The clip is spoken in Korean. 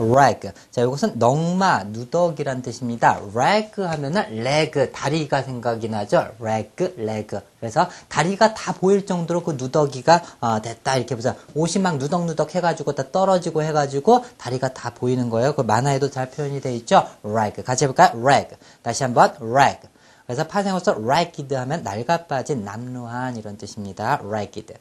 rag. 자, 이것은 넝마, 누더기란 뜻입니다. rag 하면은 leg, 다리가 생각이 나죠. rag, leg. 그래서 다리가 다 보일 정도로 그 누더기가 어, 됐다 이렇게 보자. 옷이 막 누덕누덕 해가지고 다 떨어지고 해가지고 다리가 다 보이는 거예요. 그 만화에도 잘 표현이 돼 있죠. rag. 같이 해볼까요? rag. 다시 한번 rag. 그래서 파생어서 ragged 하면 낡아 빠진 남루한 이런 뜻입니다. ragged.